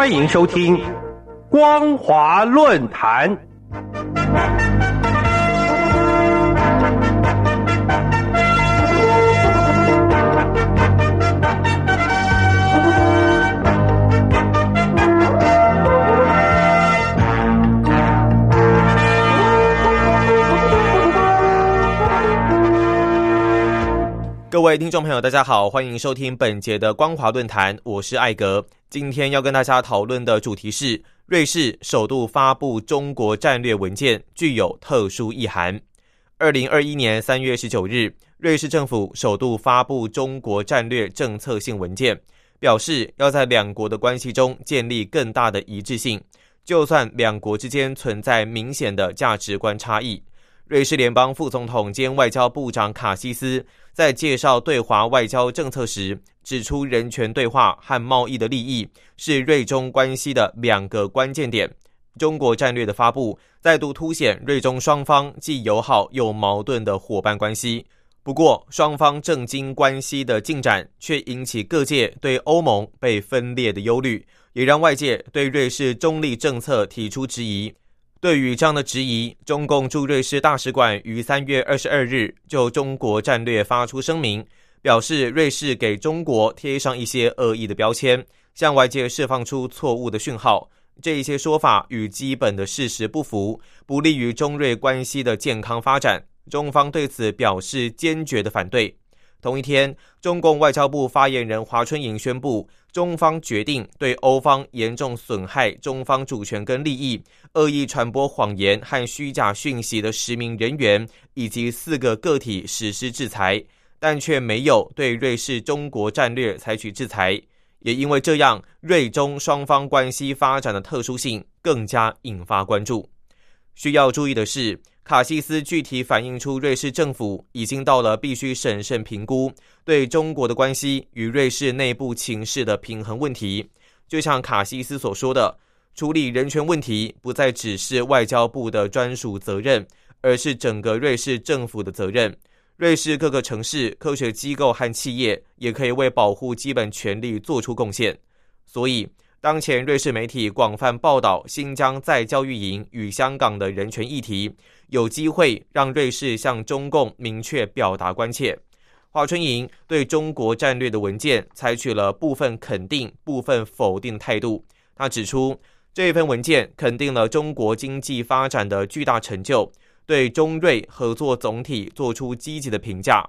欢迎收听《光华论坛》。各位听众朋友，大家好，欢迎收听本节的光华论坛，我是艾格。今天要跟大家讨论的主题是：瑞士首度发布中国战略文件，具有特殊意涵。二零二一年三月十九日，瑞士政府首度发布中国战略政策性文件，表示要在两国的关系中建立更大的一致性，就算两国之间存在明显的价值观差异。瑞士联邦副总统兼外交部长卡西斯在介绍对华外交政策时，指出人权对话和贸易的利益是瑞中关系的两个关键点。中国战略的发布再度凸显瑞中双方既友好又矛盾的伙伴关系。不过，双方政经关系的进展却引起各界对欧盟被分裂的忧虑，也让外界对瑞士中立政策提出质疑。对于这样的质疑，中共驻瑞士大使馆于三月二十二日就中国战略发出声明，表示瑞士给中国贴上一些恶意的标签，向外界释放出错误的讯号。这一些说法与基本的事实不符，不利于中瑞关系的健康发展。中方对此表示坚决的反对。同一天，中共外交部发言人华春莹宣布，中方决定对欧方严重损害中方主权跟利益、恶意传播谎言和虚假讯息的十名人员以及四个个体实施制裁，但却没有对瑞士中国战略采取制裁。也因为这样，瑞中双方关系发展的特殊性更加引发关注。需要注意的是。卡西斯具体反映出瑞士政府已经到了必须审慎评估对中国的关系与瑞士内部情势的平衡问题。就像卡西斯所说的，处理人权问题不再只是外交部的专属责任，而是整个瑞士政府的责任。瑞士各个城市、科学机构和企业也可以为保护基本权利做出贡献。所以。当前瑞士媒体广泛报道新疆在教育营与香港的人权议题，有机会让瑞士向中共明确表达关切。华春莹对中国战略的文件采取了部分肯定、部分否定态度。他指出，这份文件肯定了中国经济发展的巨大成就，对中瑞合作总体做出积极的评价。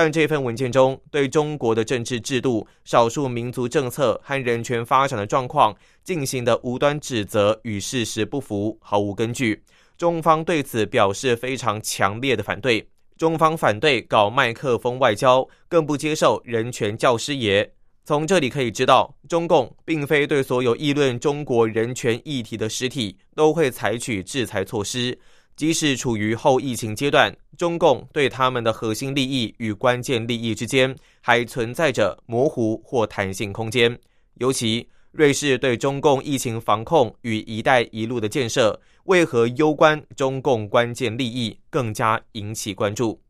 但这份文件中对中国的政治制度、少数民族政策和人权发展的状况进行的无端指责与事实不符，毫无根据。中方对此表示非常强烈的反对。中方反对搞麦克风外交，更不接受人权教师爷。从这里可以知道，中共并非对所有议论中国人权议题的实体都会采取制裁措施。即使处于后疫情阶段，中共对他们的核心利益与关键利益之间还存在着模糊或弹性空间。尤其瑞士对中共疫情防控与“一带一路”的建设，为何攸关中共关键利益，更加引起关注。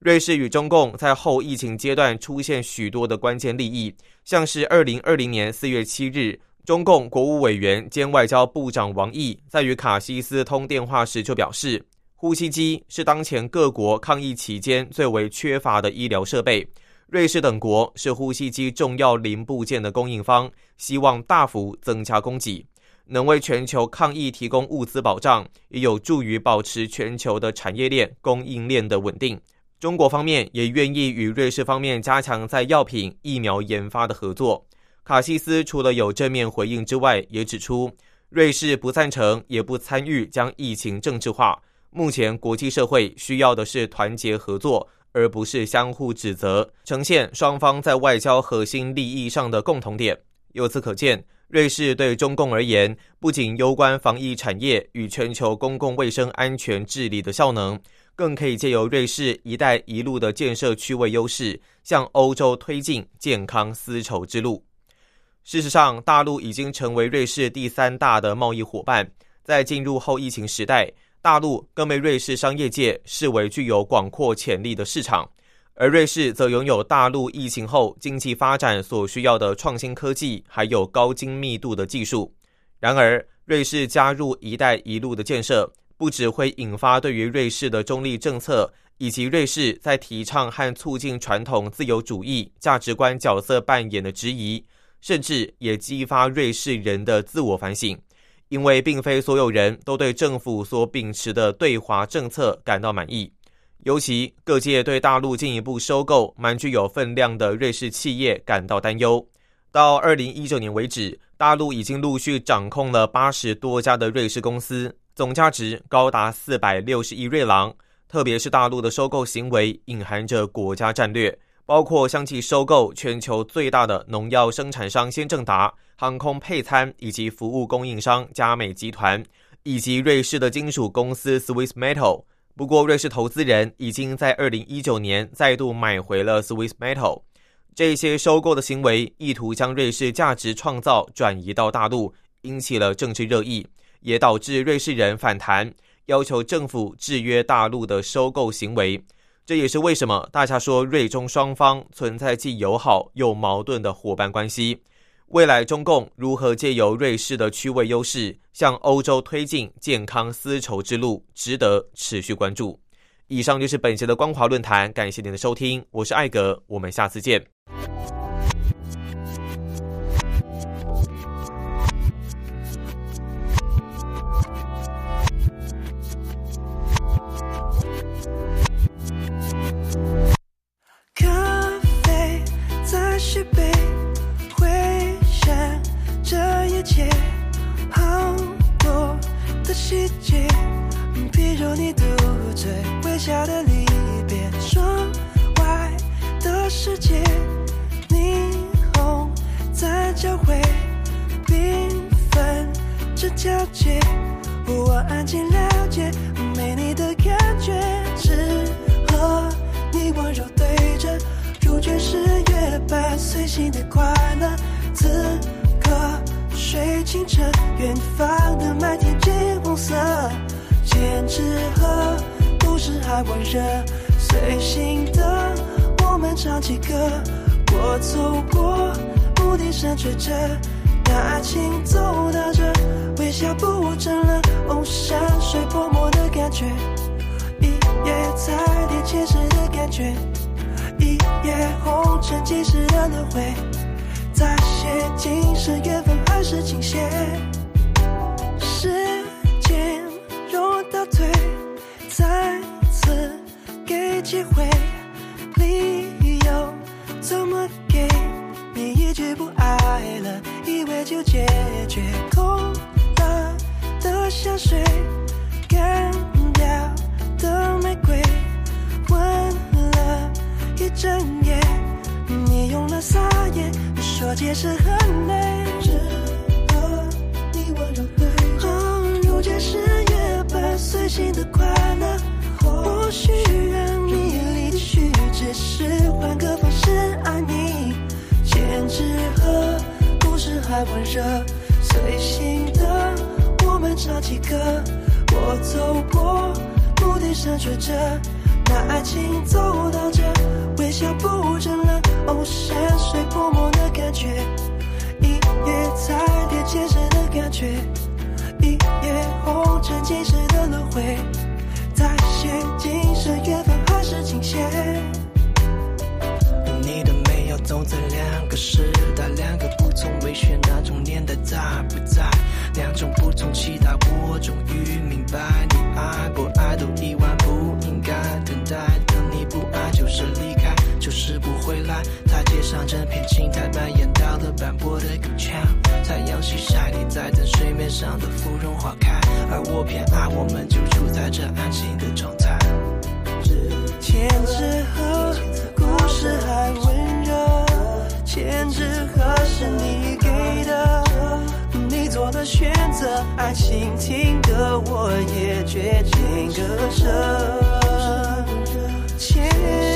瑞士与中共在后疫情阶段出现许多的关键利益，像是二零二零年四月七日。中共国务委员兼外交部长王毅在与卡西斯通电话时就表示，呼吸机是当前各国抗疫期间最为缺乏的医疗设备。瑞士等国是呼吸机重要零部件的供应方，希望大幅增加供给，能为全球抗疫提供物资保障，也有助于保持全球的产业链供应链的稳定。中国方面也愿意与瑞士方面加强在药品、疫苗研发的合作。卡西斯除了有正面回应之外，也指出，瑞士不赞成也不参与将疫情政治化。目前国际社会需要的是团结合作，而不是相互指责，呈现双方在外交核心利益上的共同点。由此可见，瑞士对中共而言，不仅攸关防疫产业与全球公共卫生安全治理的效能，更可以借由瑞士“一带一路”的建设区位优势，向欧洲推进健康丝绸之路。事实上，大陆已经成为瑞士第三大的贸易伙伴。在进入后疫情时代，大陆更被瑞士商业界视为具有广阔潜力的市场。而瑞士则拥有大陆疫情后经济发展所需要的创新科技，还有高精密度的技术。然而，瑞士加入“一带一路”的建设，不只会引发对于瑞士的中立政策，以及瑞士在提倡和促进传统自由主义价值观角色扮演的质疑，甚至也激发瑞士人的自我反省。因为并非所有人都对政府所秉持的对华政策感到满意，尤其各界对大陆进一步收购蛮具有分量的瑞士企业感到担忧。到二零一九年为止，大陆已经陆续掌控了八十多家的瑞士公司，总价值高达四百六十亿瑞郎。特别是大陆的收购行为隐含着国家战略。包括相继收购全球最大的农药生产商先正达、航空配餐以及服务供应商佳美集团，以及瑞士的金属公司 Swiss Metal。不过，瑞士投资人已经在二零一九年再度买回了 Swiss Metal。这些收购的行为意图将瑞士价值创造转移到大陆，引起了政治热议，也导致瑞士人反弹，要求政府制约大陆的收购行为。这也是为什么大家说瑞中双方存在既友好又矛盾的伙伴关系。未来中共如何借由瑞士的区位优势向欧洲推进健康丝绸之路，值得持续关注。以上就是本节的光华论坛，感谢您的收听，我是艾格，我们下次见。世界，霓虹在交汇，缤纷这交接。我安静了解，没你的感觉，只和你温柔对着，如卷是月半随心的快乐。此刻。水清澈，远方的麦田金黄色，胭脂河，不是还温热，随心的们唱起歌。我走过牧笛声吹着，那爱情走到这，微笑不真了。哦，山水泼墨的感觉，一夜彩蝶前世的感觉，一夜红尘几世的轮回。再写今生缘分还是倾斜，时间若倒退，再次给机会，快乐，以为就解决，空了的香水，干掉的玫瑰，闻了一整夜，你用了撒野。说解释很累，温热，随心的我们唱起歌。我走过牧笛声吹着，那爱情走到这，微笑不真了。哦，山水泼墨的感觉，一夜彩蝶前世的感觉，一夜红尘今世的轮回，再写今我们就处在这安心的状态。千纸鹤，故事还温热。千纸鹤是你给的，你做的选择，爱情听歌，我也绝情割舍。千。